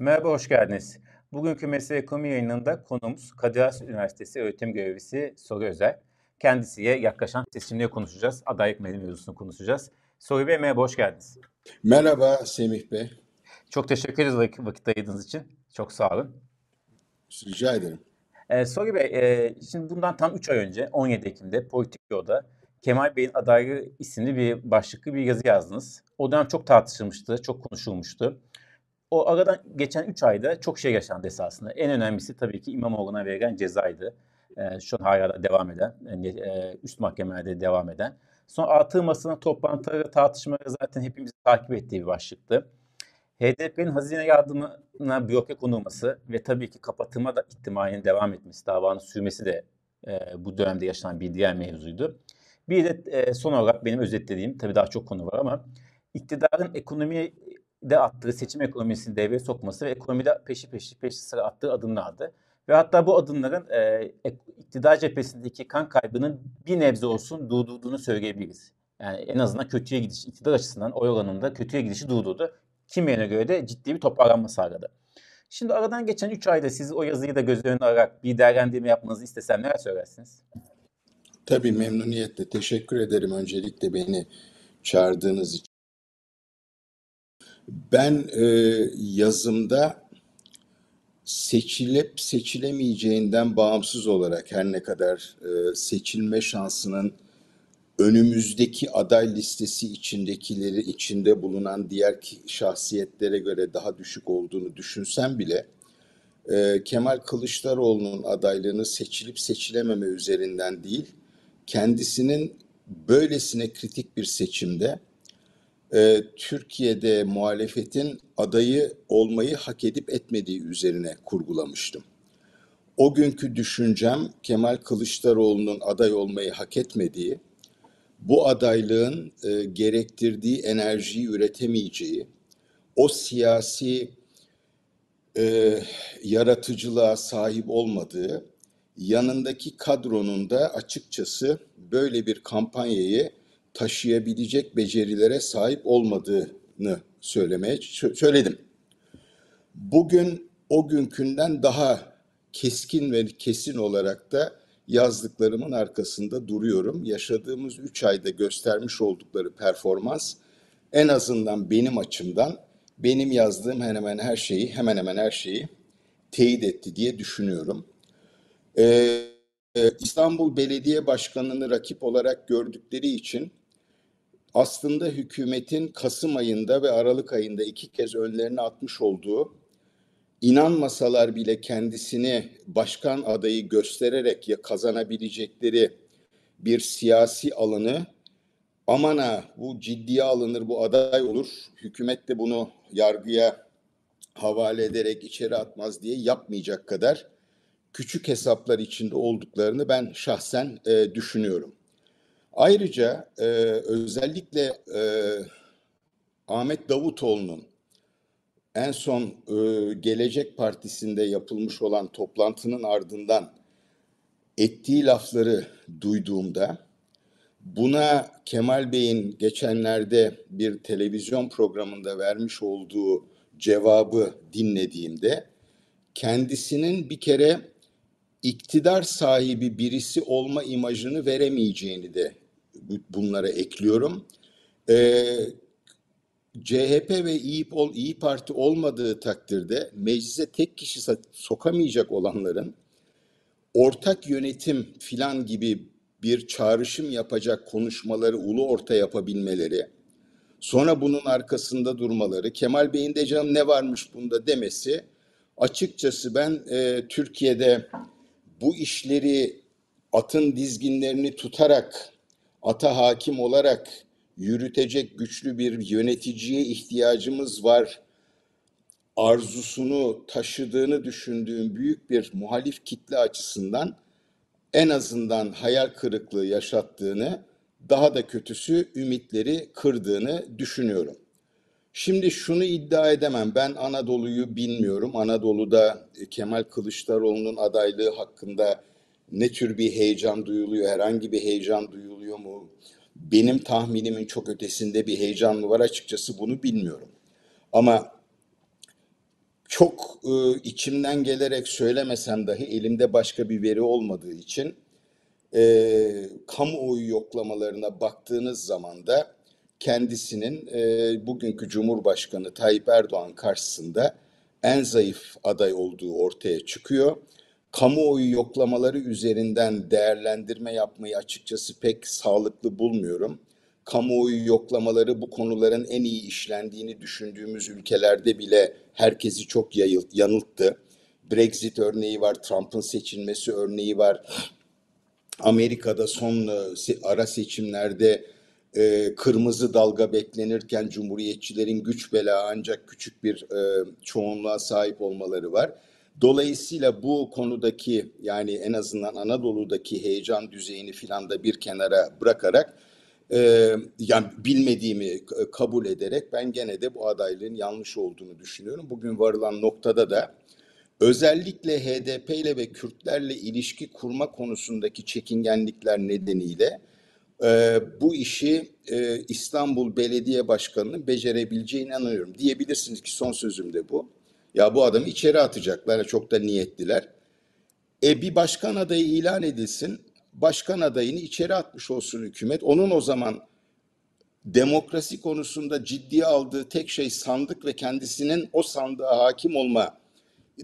Merhaba, hoş geldiniz. Bugünkü Mesele Ekonomi yayınında konuğumuz Kadir Has Üniversitesi öğretim görevlisi Soru Özel. Kendisiyle yaklaşan seçimleri konuşacağız. Adaylık mevzusunu konuşacağız. Soru Bey merhaba, hoş geldiniz. Merhaba Semih Bey. Çok teşekkür ederiz vakit, vakit ayırdığınız için. Çok sağ olun. Rica ederim. Ee, Soru Bey, e, şimdi bundan tam 3 ay önce 17 Ekim'de Politik Yolda Kemal Bey'in adaylığı isimli bir başlıklı bir yazı yazdınız. O dönem çok tartışılmıştı, çok konuşulmuştu. O aradan geçen 3 ayda çok şey yaşandı esasında. En önemlisi tabii ki İmamoğlu'na verilen cezaydı. Ee, şu an hala devam eden, yani, e, üst mahkemelerde devam eden. Sonra artığı masasına toplantıları, tartışmaları zaten hepimizi takip ettiği bir başlıktı. HDP'nin hazine yardımına bloke konulması ve tabii ki kapatılma da ihtimalinin devam etmesi, davanın sürmesi de e, bu dönemde yaşanan bir diğer mevzuydu. Bir de e, son olarak benim özetlediğim, tabii daha çok konu var ama iktidarın ekonomiye de attığı seçim ekonomisini devreye sokması ve ekonomide peşi peşi peşi sıra attığı adımlardı. Ve hatta bu adımların e, iktidar cephesindeki kan kaybının bir nebze olsun durdurduğunu söyleyebiliriz. Yani en azından kötüye gidiş, iktidar açısından oy oranında kötüye gidişi durdurdu. Kimilerine göre de ciddi bir toparlanma sağladı. Şimdi aradan geçen 3 ayda siz o yazıyı da göz önüne alarak bir değerlendirme yapmanızı istesem neler söylersiniz? Tabii memnuniyetle. Teşekkür ederim öncelikle beni çağırdığınız için. Ben e, yazımda seçilip seçilemeyeceğinden bağımsız olarak her ne kadar e, seçilme şansının önümüzdeki aday listesi içindekileri içinde bulunan diğer şahsiyetlere göre daha düşük olduğunu düşünsem bile e, Kemal Kılıçdaroğlu'nun adaylığını seçilip seçilememe üzerinden değil, kendisinin böylesine kritik bir seçimde e, Türkiye'de muhalefetin adayı olmayı hak edip etmediği üzerine kurgulamıştım. O günkü düşüncem Kemal Kılıçdaroğlu'nun aday olmayı hak etmediği, bu adaylığın e, gerektirdiği enerjiyi üretemeyeceği, o siyasi e, yaratıcılığa sahip olmadığı, yanındaki kadronun da açıkçası böyle bir kampanyayı taşıyabilecek becerilere sahip olmadığını söylemeye söyledim. Bugün o günkünden daha keskin ve kesin olarak da yazdıklarımın arkasında duruyorum. Yaşadığımız üç ayda göstermiş oldukları performans en azından benim açımdan benim yazdığım hemen hemen her şeyi hemen hemen her şeyi teyit etti diye düşünüyorum. Ee, İstanbul Belediye Başkanı'nı rakip olarak gördükleri için aslında hükümetin Kasım ayında ve Aralık ayında iki kez önlerine atmış olduğu inanmasalar bile kendisini başkan adayı göstererek ya kazanabilecekleri bir siyasi alanı aman ha bu ciddiye alınır bu aday olur hükümet de bunu yargıya havale ederek içeri atmaz diye yapmayacak kadar küçük hesaplar içinde olduklarını ben şahsen e, düşünüyorum. Ayrıca e, özellikle e, Ahmet Davutoğlu'nun en son e, Gelecek Partisi'nde yapılmış olan toplantının ardından ettiği lafları duyduğumda buna Kemal Bey'in geçenlerde bir televizyon programında vermiş olduğu cevabı dinlediğimde kendisinin bir kere iktidar sahibi birisi olma imajını veremeyeceğini de bunlara ekliyorum. Ee, CHP ve İyi, İyi Parti olmadığı takdirde meclise tek kişi sokamayacak olanların ortak yönetim filan gibi bir çağrışım yapacak konuşmaları ulu orta yapabilmeleri, sonra bunun arkasında durmaları, Kemal Bey'in de canım ne varmış bunda demesi, açıkçası ben e, Türkiye'de bu işleri atın dizginlerini tutarak, ata hakim olarak yürütecek güçlü bir yöneticiye ihtiyacımız var arzusunu taşıdığını düşündüğüm büyük bir muhalif kitle açısından en azından hayal kırıklığı yaşattığını, daha da kötüsü ümitleri kırdığını düşünüyorum. Şimdi şunu iddia edemem. Ben Anadolu'yu bilmiyorum. Anadolu'da Kemal Kılıçdaroğlu'nun adaylığı hakkında ne tür bir heyecan duyuluyor, herhangi bir heyecan duyuluyor mu? Benim tahminimin çok ötesinde bir heyecan mı var açıkçası bunu bilmiyorum. Ama çok e, içimden gelerek söylemesem dahi elimde başka bir veri olmadığı için e, kamuoyu yoklamalarına baktığınız zaman da kendisinin e, bugünkü Cumhurbaşkanı Tayyip Erdoğan karşısında en zayıf aday olduğu ortaya çıkıyor. Kamuoyu yoklamaları üzerinden değerlendirme yapmayı açıkçası pek sağlıklı bulmuyorum. Kamuoyu yoklamaları bu konuların en iyi işlendiğini düşündüğümüz ülkelerde bile herkesi çok yanılttı. Brexit örneği var, Trump'ın seçilmesi örneği var. Amerika'da son e, ara seçimlerde e, kırmızı dalga beklenirken cumhuriyetçilerin güç bela ancak küçük bir e, çoğunluğa sahip olmaları var. Dolayısıyla bu konudaki yani en azından Anadolu'daki heyecan düzeyini filan da bir kenara bırakarak e, yani bilmediğimi kabul ederek ben gene de bu adaylığın yanlış olduğunu düşünüyorum. Bugün varılan noktada da özellikle HDP ile ve Kürtlerle ilişki kurma konusundaki çekingenlikler nedeniyle e, bu işi e, İstanbul Belediye Başkanı'nın becerebileceğine inanıyorum. Diyebilirsiniz ki son sözüm de bu. Ya bu adamı içeri atacaklar, çok da niyetliler. E bir başkan adayı ilan edilsin, başkan adayını içeri atmış olsun hükümet. Onun o zaman demokrasi konusunda ciddiye aldığı tek şey sandık ve kendisinin o sandığa hakim olma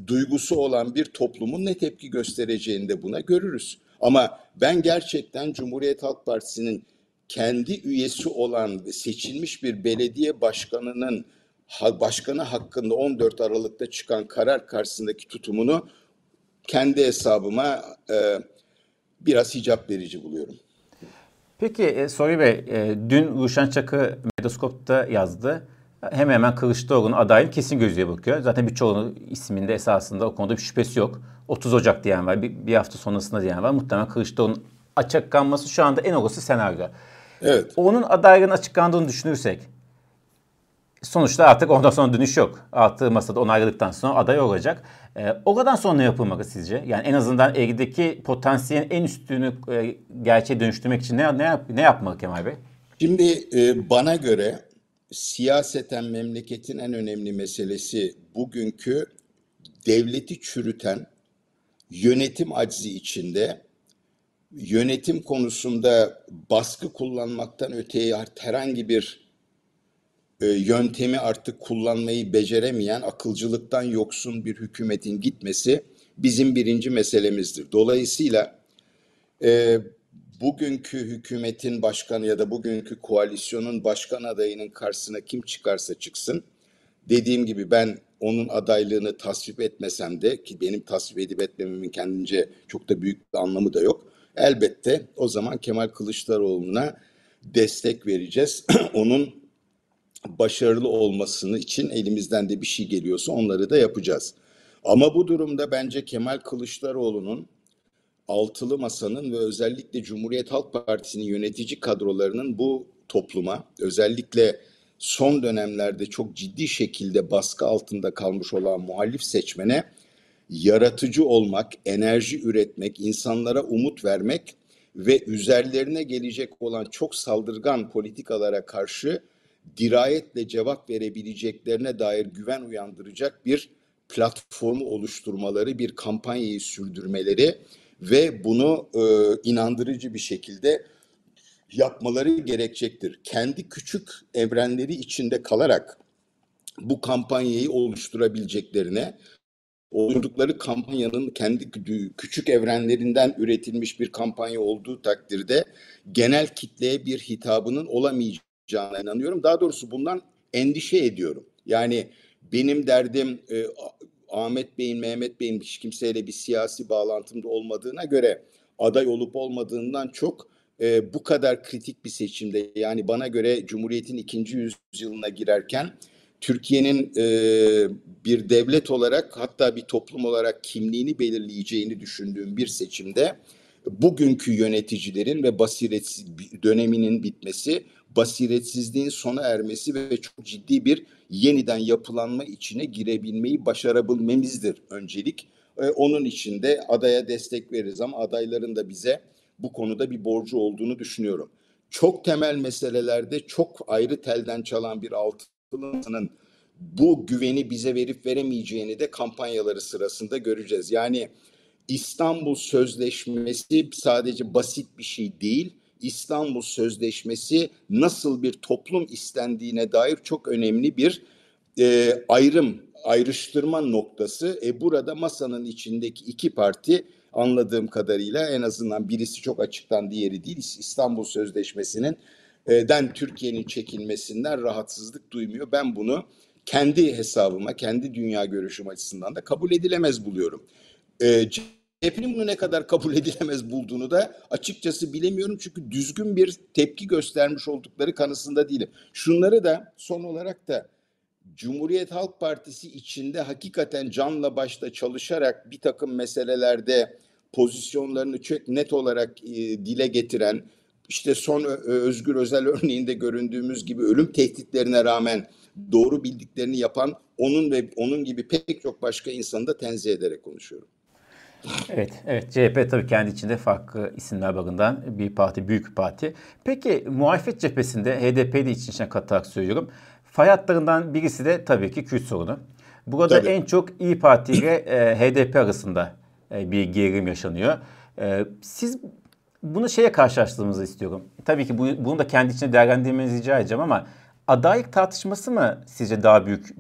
duygusu olan bir toplumun ne tepki göstereceğini de buna görürüz. Ama ben gerçekten Cumhuriyet Halk Partisi'nin kendi üyesi olan seçilmiş bir belediye başkanının başkanı hakkında 14 Aralık'ta çıkan karar karşısındaki tutumunu kendi hesabıma e, biraz hicap verici buluyorum. Peki e, Bey, e, dün Ruşen Çakı Medoskop'ta yazdı. Hemen hemen Kılıçdaroğlu'nun adayın kesin gözüye bakıyor. Zaten birçoğunun isminde esasında o konuda bir şüphesi yok. 30 Ocak diyen var, bir, bir hafta sonrasında diyen var. Muhtemelen Kılıçdaroğlu'nun açıklanması şu anda en olası senaryo. Evet. Onun adaylığının açıklandığını düşünürsek sonuçta artık ondan sonra dönüş yok. Altığı masada onayladıktan sonra aday olacak. E, oradan sonra ne yapılmalı sizce? Yani en azından Ege'deki potansiyelin en üstünü e, gerçeğe dönüştürmek için ne, ne, yap, ne yapmalı Kemal Bey? Şimdi e, bana göre siyaseten memleketin en önemli meselesi bugünkü devleti çürüten yönetim aczi içinde yönetim konusunda baskı kullanmaktan öteye herhangi bir e, yöntemi artık kullanmayı beceremeyen, akılcılıktan yoksun bir hükümetin gitmesi bizim birinci meselemizdir. Dolayısıyla e, bugünkü hükümetin başkanı ya da bugünkü koalisyonun başkan adayının karşısına kim çıkarsa çıksın, dediğim gibi ben onun adaylığını tasvip etmesem de ki benim tasvip edip etmememin kendince çok da büyük bir anlamı da yok. Elbette o zaman Kemal Kılıçdaroğlu'na destek vereceğiz. onun başarılı olmasını için elimizden de bir şey geliyorsa onları da yapacağız. Ama bu durumda bence Kemal Kılıçdaroğlu'nun altılı masanın ve özellikle Cumhuriyet Halk Partisi'nin yönetici kadrolarının bu topluma özellikle son dönemlerde çok ciddi şekilde baskı altında kalmış olan muhalif seçmene yaratıcı olmak, enerji üretmek, insanlara umut vermek ve üzerlerine gelecek olan çok saldırgan politikalara karşı dirayetle cevap verebileceklerine dair güven uyandıracak bir platformu oluşturmaları, bir kampanyayı sürdürmeleri ve bunu e, inandırıcı bir şekilde yapmaları gerekecektir. Kendi küçük evrenleri içinde kalarak bu kampanyayı oluşturabileceklerine oluşturdukları kampanyanın kendi küçük evrenlerinden üretilmiş bir kampanya olduğu takdirde genel kitleye bir hitabının olamayacağına inanıyorum. Daha doğrusu bundan endişe ediyorum. Yani benim derdim e, Ahmet Bey'in, Mehmet Bey'in hiç kimseyle bir siyasi bağlantımda olmadığına göre aday olup olmadığından çok e, bu kadar kritik bir seçimde yani bana göre Cumhuriyet'in ikinci yüzyılına girerken Türkiye'nin e, bir devlet olarak hatta bir toplum olarak kimliğini belirleyeceğini düşündüğüm bir seçimde bugünkü yöneticilerin ve basiretsiz döneminin bitmesi, basiretsizliğin sona ermesi ve çok ciddi bir yeniden yapılanma içine girebilmeyi başarabilmemizdir öncelik. E, onun için de adaya destek veririz ama adayların da bize bu konuda bir borcu olduğunu düşünüyorum. Çok temel meselelerde çok ayrı telden çalan bir altılının bu güveni bize verip veremeyeceğini de kampanyaları sırasında göreceğiz. Yani İstanbul Sözleşmesi sadece basit bir şey değil. İstanbul Sözleşmesi nasıl bir toplum istendiğine dair çok önemli bir e, ayrım, ayrıştırma noktası. E, burada masanın içindeki iki parti anladığım kadarıyla en azından birisi çok açıktan diğeri değil. İstanbul Sözleşmesi'nin e, den Türkiye'nin çekilmesinden rahatsızlık duymuyor. Ben bunu kendi hesabıma, kendi dünya görüşüm açısından da kabul edilemez buluyorum. E, CHP'nin bunu ne kadar kabul edilemez bulduğunu da açıkçası bilemiyorum. Çünkü düzgün bir tepki göstermiş oldukları kanısında değilim. Şunları da son olarak da Cumhuriyet Halk Partisi içinde hakikaten canla başla çalışarak bir takım meselelerde pozisyonlarını çok net olarak e, dile getiren, işte son Özgür Özel örneğinde göründüğümüz gibi ölüm tehditlerine rağmen doğru bildiklerini yapan onun ve onun gibi pek çok başka insanı da tenzih ederek konuşuyorum. Evet, evet. CHP tabii kendi içinde farklı isimler bakımından bir parti, büyük bir parti. Peki muhalefet cephesinde HDP'yi de için içine katarak söylüyorum. Fay hatlarından birisi de tabii ki Kürt sorunu. Burada tabii. en çok İyi Parti ile e, HDP arasında e, bir gerilim yaşanıyor. E, siz bunu şeye karşılaştığımızı istiyorum. Tabii ki bu, bunu da kendi içinde değerlendirmenizi rica edeceğim ama adaylık tartışması mı sizce daha büyük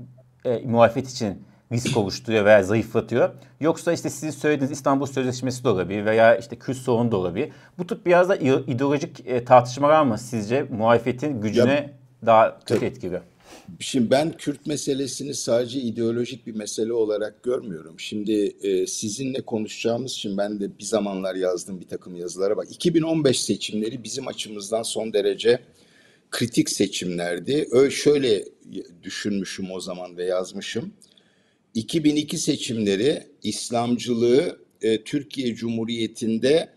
e, muhalefet için risk oluşturuyor veya zayıflatıyor. Yoksa işte sizin söylediğiniz İstanbul Sözleşmesi de olabilir veya işte Kürt sorunu da olabilir. Bu tip biraz da ideolojik e, tartışmalar mı sizce muhalefetin gücüne ya, daha kötü etkiliyor? Şimdi ben Kürt meselesini sadece ideolojik bir mesele olarak görmüyorum. Şimdi e, sizinle konuşacağımız için ben de bir zamanlar yazdım bir takım yazılara bak. 2015 seçimleri bizim açımızdan son derece kritik seçimlerdi. Öyle şöyle düşünmüşüm o zaman ve yazmışım. 2002 seçimleri İslamcılığı e, Türkiye Cumhuriyeti'nde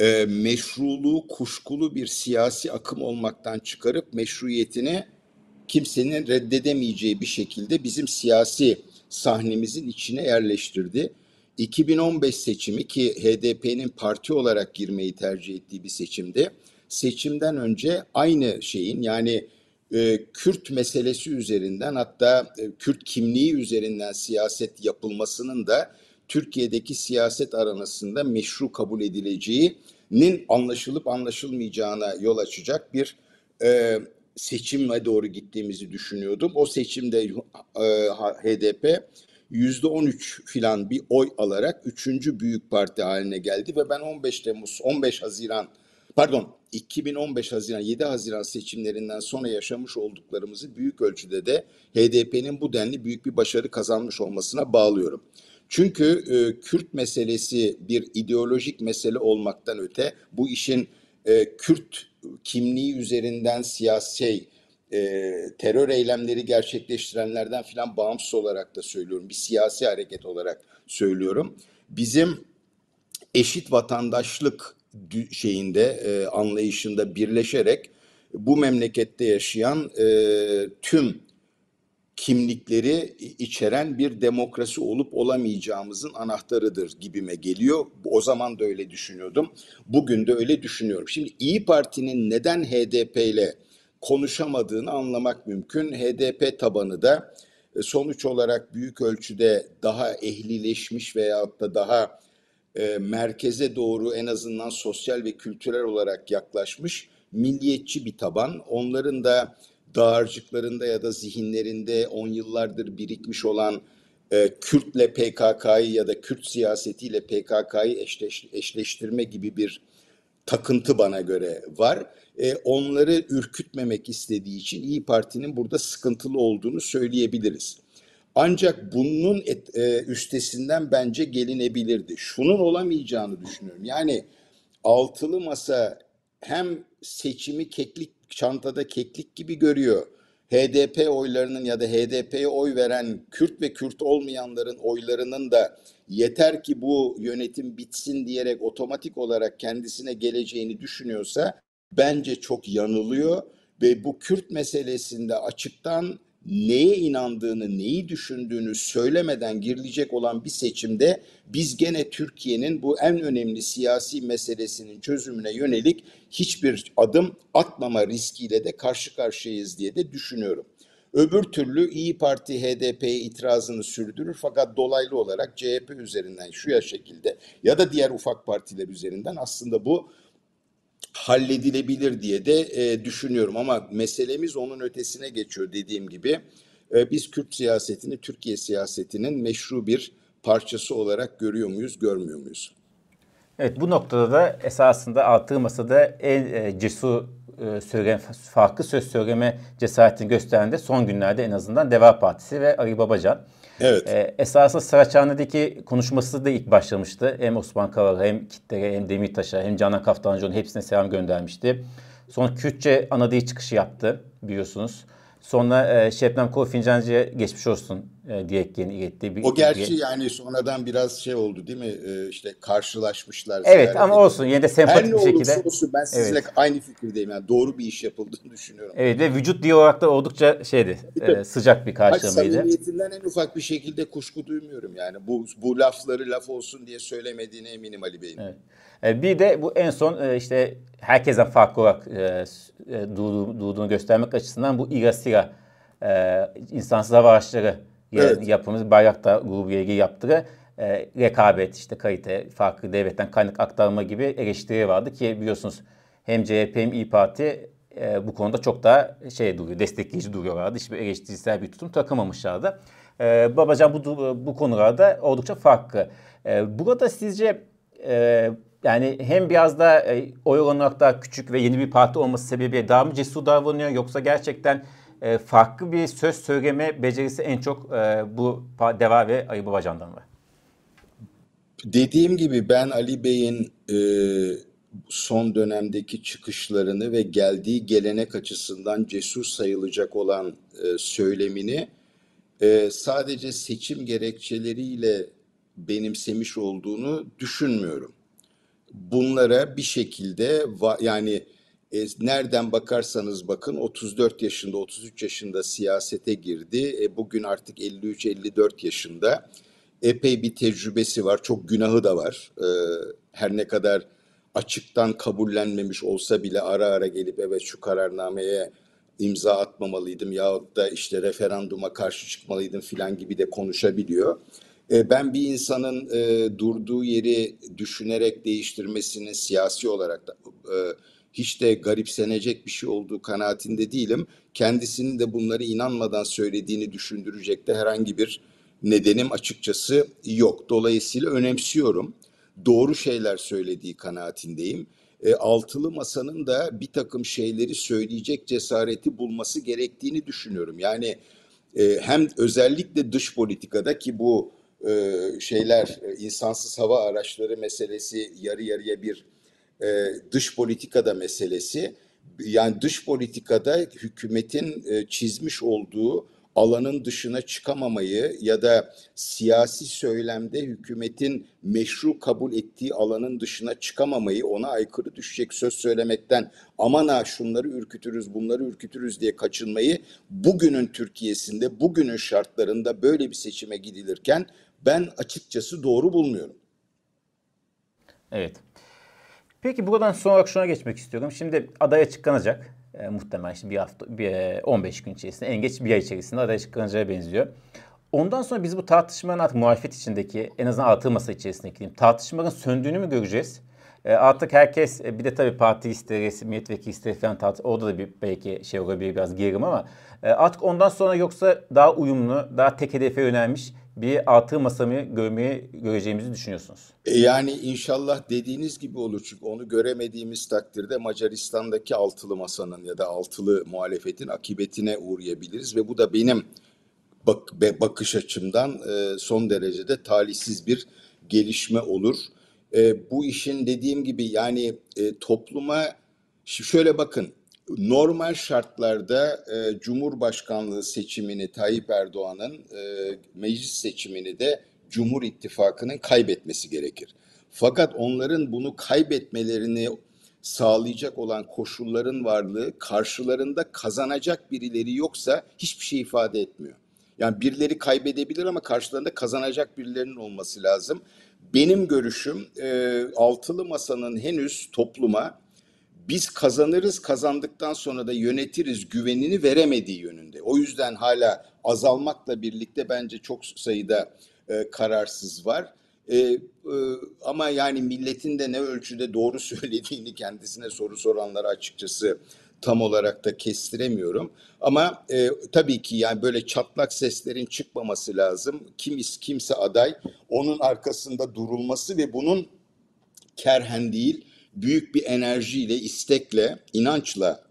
e, meşruluğu kuşkulu bir siyasi akım olmaktan çıkarıp meşruiyetini kimsenin reddedemeyeceği bir şekilde bizim siyasi sahnemizin içine yerleştirdi. 2015 seçimi ki HDP'nin parti olarak girmeyi tercih ettiği bir seçimde seçimden önce aynı şeyin yani e, Kürt meselesi üzerinden hatta e, Kürt kimliği üzerinden siyaset yapılmasının da Türkiye'deki siyaset aranasında meşru kabul edileceğinin anlaşılıp anlaşılmayacağına yol açacak bir e, seçime doğru gittiğimizi düşünüyordum. O seçimde e, HDP yüzde 13 filan bir oy alarak üçüncü büyük parti haline geldi ve ben 15 Temmuz, 15 Haziran, pardon 2015 Haziran, 7 Haziran seçimlerinden sonra yaşamış olduklarımızı büyük ölçüde de HDP'nin bu denli büyük bir başarı kazanmış olmasına bağlıyorum. Çünkü e, Kürt meselesi bir ideolojik mesele olmaktan öte bu işin e, Kürt kimliği üzerinden siyasi e, terör eylemleri gerçekleştirenlerden filan bağımsız olarak da söylüyorum. Bir siyasi hareket olarak söylüyorum. Bizim eşit vatandaşlık şeyinde e, anlayışında birleşerek bu memlekette yaşayan e, tüm kimlikleri içeren bir demokrasi olup olamayacağımızın anahtarıdır gibime geliyor. O zaman da öyle düşünüyordum. Bugün de öyle düşünüyorum. Şimdi İyi Parti'nin neden HDP ile konuşamadığını anlamak mümkün. HDP tabanı da e, sonuç olarak büyük ölçüde daha ehlileşmiş veyahut da daha e, merkeze doğru en azından sosyal ve kültürel olarak yaklaşmış milliyetçi bir taban. Onların da dağarcıklarında ya da zihinlerinde on yıllardır birikmiş olan e, Kürtle PKK'yı ya da Kürt siyasetiyle PKK'yı eşleş, eşleştirme gibi bir takıntı bana göre var. E, onları ürkütmemek istediği için İyi Parti'nin burada sıkıntılı olduğunu söyleyebiliriz. Ancak bunun et, e, üstesinden bence gelinebilirdi. Şunun olamayacağını düşünüyorum. Yani altılı masa hem seçimi keklik çantada keklik gibi görüyor. HDP oylarının ya da HDP'ye oy veren Kürt ve Kürt olmayanların oylarının da yeter ki bu yönetim bitsin diyerek otomatik olarak kendisine geleceğini düşünüyorsa bence çok yanılıyor ve bu Kürt meselesinde açıktan neye inandığını, neyi düşündüğünü söylemeden girilecek olan bir seçimde biz gene Türkiye'nin bu en önemli siyasi meselesinin çözümüne yönelik hiçbir adım atmama riskiyle de karşı karşıyayız diye de düşünüyorum. Öbür türlü İyi Parti HDP'ye itirazını sürdürür fakat dolaylı olarak CHP üzerinden şu ya şekilde ya da diğer ufak partiler üzerinden aslında bu halledilebilir diye de e, düşünüyorum ama meselemiz onun ötesine geçiyor dediğim gibi. E, biz Kürt siyasetini Türkiye siyasetinin meşru bir parçası olarak görüyor muyuz, görmüyor muyuz? Evet bu noktada da esasında altığı masada en e, cesur e, söylem, farklı söz söyleme cesaretini gösteren de son günlerde en azından Deva Partisi ve Ali Babacan. Evet. E, esasında Saraçhane'deki konuşması da ilk başlamıştı. Hem Osman Kavala hem Kitler'e hem Demirtaş'a hem Canan Kaftancıoğlu'na hepsine selam göndermişti. Sonra Kürtçe ana dil çıkışı yaptı biliyorsunuz. Sonra e, Şebnem Kol Fincancı'ya geçmiş olsun e, dileklerini iletti. Bir, O gerçi bir- yani sonradan biraz şey oldu değil mi? E, işte karşılaşmışlar. Evet ama edildi. olsun yine de Her sempatik ne bir olursa şekilde. olsun ben sizinle aynı fikirdeyim. Yani doğru bir iş yapıldığını düşünüyorum. Evet ve vücut dili olarak da oldukça şeydi, e, sıcak bir karşılamaydı. samimiyetinden en ufak bir şekilde kuşku duymuyorum yani. Bu bu lafları laf olsun diye söylemediğine eminim Ali Bey'in. Evet. E, Bir de bu en son e, işte herkesten farklı olarak e, e, durduğu- durduğunu göstermek açısından bu İRA-SİRA e, insansız hava araçları Evet. yapımız Bayraktar grubu ile ilgili yaptığı e, rekabet, işte kalite, farklı devletten kaynak aktarma gibi eleştiri vardı ki biliyorsunuz hem CHP hem İYİ Parti e, bu konuda çok daha şey duruyor, destekleyici duruyorlardı. Hiçbir eleştirisel bir tutum takamamışlardı. E, Babacan bu, bu konularda oldukça farklı. E, burada sizce e, yani hem biraz da e, oy olarak daha küçük ve yeni bir parti olması sebebiyle daha mı cesur davranıyor yoksa gerçekten e, farklı bir söz söyleme becerisi en çok e, bu Deva ve Ali Babacan'dan var? Dediğim gibi ben Ali Bey'in e, son dönemdeki çıkışlarını ve geldiği gelenek açısından cesur sayılacak olan e, söylemini e, sadece seçim gerekçeleriyle benimsemiş olduğunu düşünmüyorum. Bunlara bir şekilde yani e, nereden bakarsanız bakın 34 yaşında 33 yaşında siyasete girdi. E, bugün artık 53-54 yaşında epey bir tecrübesi var. Çok günahı da var. E, her ne kadar açıktan kabullenmemiş olsa bile ara ara gelip evet şu kararnameye imza atmamalıydım yahut da işte referanduma karşı çıkmalıydım filan gibi de konuşabiliyor. E, Ben bir insanın e, durduğu yeri düşünerek değiştirmesinin siyasi olarak da e, hiç de garipsenecek bir şey olduğu kanaatinde değilim. Kendisinin de bunları inanmadan söylediğini düşündürecek de herhangi bir nedenim açıkçası yok. Dolayısıyla önemsiyorum. Doğru şeyler söylediği kanaatindeyim. Altılı masanın da bir takım şeyleri söyleyecek cesareti bulması gerektiğini düşünüyorum. Yani hem özellikle dış politikada ki bu e, şeyler e, insansız hava araçları meselesi yarı yarıya bir e, dış politikada meselesi. Yani dış politikada hükümetin e, çizmiş olduğu alanın dışına çıkamamayı ya da siyasi söylemde hükümetin meşru kabul ettiği alanın dışına çıkamamayı ona aykırı düşecek söz söylemekten aman ha şunları ürkütürüz bunları ürkütürüz diye kaçınmayı bugünün Türkiye'sinde bugünün şartlarında böyle bir seçime gidilirken ben açıkçası doğru bulmuyorum. Evet. Peki buradan son olarak şuna geçmek istiyorum. Şimdi aday açıklanacak. E, muhtemelen işte bir hafta, bir, e, 15 gün içerisinde, en geç bir ay içerisinde aday açıklanacağı benziyor. Ondan sonra biz bu tartışmanın artık muhalefet içindeki, en azından altı masa içerisindeki diyeyim, tartışmaların söndüğünü mü göreceğiz? E, artık herkes, e, bir de tabii parti isteği, milletvekili isteği falan tart orada da bir belki şey olabilir biraz gerilim ama e, artık ondan sonra yoksa daha uyumlu, daha tek hedefe yönelmiş bir altı masa mı görmeyi, göreceğimizi düşünüyorsunuz? E, Yani inşallah dediğiniz gibi olur çünkü onu göremediğimiz takdirde Macaristan'daki altılı masanın ya da altılı muhalefetin akıbetine uğrayabiliriz ve bu da benim bak, bakış açımdan e, son derecede talihsiz bir gelişme olur. E, bu işin dediğim gibi yani topluma şöyle bakın normal şartlarda e, Cumhurbaşkanlığı seçimini Tayyip Erdoğan'ın e, meclis seçimini de Cumhur İttifakı'nın kaybetmesi gerekir. Fakat onların bunu kaybetmelerini sağlayacak olan koşulların varlığı karşılarında kazanacak birileri yoksa hiçbir şey ifade etmiyor. Yani birileri kaybedebilir ama karşılarında kazanacak birilerinin olması lazım. Benim görüşüm e, altılı masanın henüz topluma biz kazanırız kazandıktan sonra da yönetiriz güvenini veremediği yönünde. O yüzden hala azalmakla birlikte bence çok sayıda e, kararsız var. E, e, ama yani milletin de ne ölçüde doğru söylediğini kendisine soru soranlara açıkçası tam olarak da kestiremiyorum. Ama e, tabii ki yani böyle çatlak seslerin çıkmaması lazım. Kim kimse aday onun arkasında durulması ve bunun kerhen değil büyük bir enerjiyle, istekle, inançla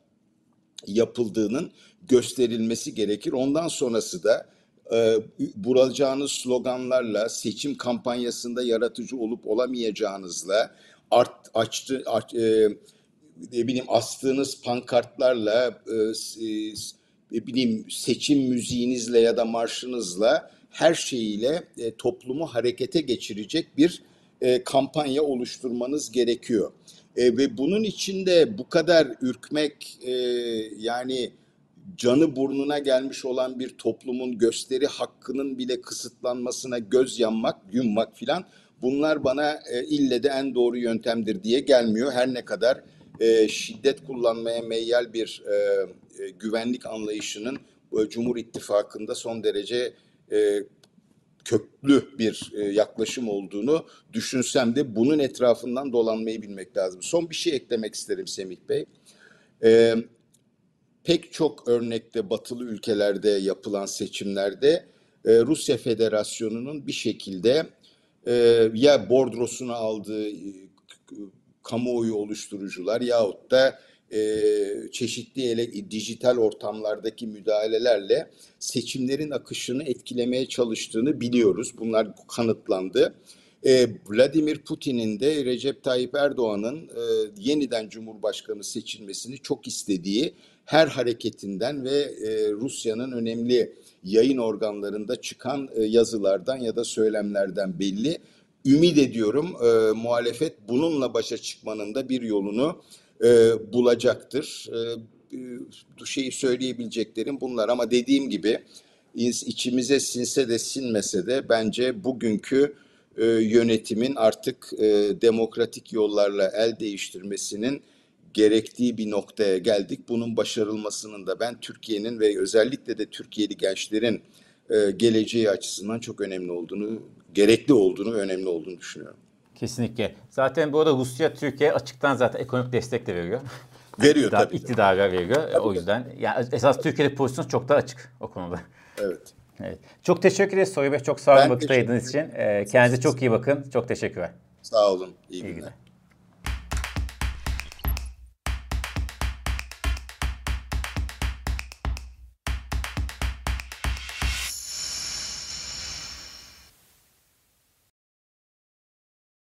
yapıldığının gösterilmesi gerekir. Ondan sonrası da e, bulacağınız sloganlarla, seçim kampanyasında yaratıcı olup olamayacağınızla, art, açtı, aç, e, ne bileyim astığınız pankartlarla, e, e, ne bileyim seçim müziğinizle ya da marşınızla her şeyiyle e, toplumu harekete geçirecek bir e, kampanya oluşturmanız gerekiyor. E, ve bunun içinde bu kadar ürkmek e, yani canı burnuna gelmiş olan bir toplumun gösteri hakkının bile kısıtlanmasına göz yanmak, yummak filan bunlar bana e, ille de en doğru yöntemdir diye gelmiyor. Her ne kadar e, şiddet kullanmaya meyyal bir e, e, güvenlik anlayışının e, Cumhur İttifakı'nda son derece e, köklü bir e, yaklaşım olduğunu düşünsem de bunun etrafından dolanmayı bilmek lazım. Son bir şey eklemek isterim Semih Bey. E, pek çok örnekte batılı ülkelerde yapılan seçimlerde e, Rusya Federasyonu'nun bir şekilde e, ya bordrosunu aldığı e, kamuoyu oluşturucular yahut da e, çeşitli ele, dijital ortamlardaki müdahalelerle seçimlerin akışını etkilemeye çalıştığını biliyoruz. Bunlar kanıtlandı. E, Vladimir Putin'in de Recep Tayyip Erdoğan'ın e, yeniden Cumhurbaşkanı seçilmesini çok istediği her hareketinden ve e, Rusya'nın önemli yayın organlarında çıkan e, yazılardan ya da söylemlerden belli. Ümit ediyorum e, muhalefet bununla başa çıkmanın da bir yolunu e, bulacaktır. E, e, şeyi söyleyebileceklerim bunlar ama dediğim gibi içimize sinse de sinmese de bence bugünkü e, yönetimin artık e, demokratik yollarla el değiştirmesinin gerektiği bir noktaya geldik. Bunun başarılmasının da ben Türkiye'nin ve özellikle de Türkiye'li gençlerin e, geleceği açısından çok önemli olduğunu, gerekli olduğunu önemli olduğunu düşünüyorum. Kesinlikle. Zaten bu arada Rusya Türkiye açıktan zaten ekonomik destek de veriyor. Veriyor İktidar, tabii. İktidara veriyor. Tabii o yüzden yani esas Türkiye'de pozisyonu çok daha açık o konuda. Evet. Evet. Çok teşekkür ederiz Soy Bey. Çok sağ olun vakit ayırdığınız için. Ee, kendinize çok iyi bakın. Çok teşekkürler. Sağ olun. İyi, İyi günler. günler.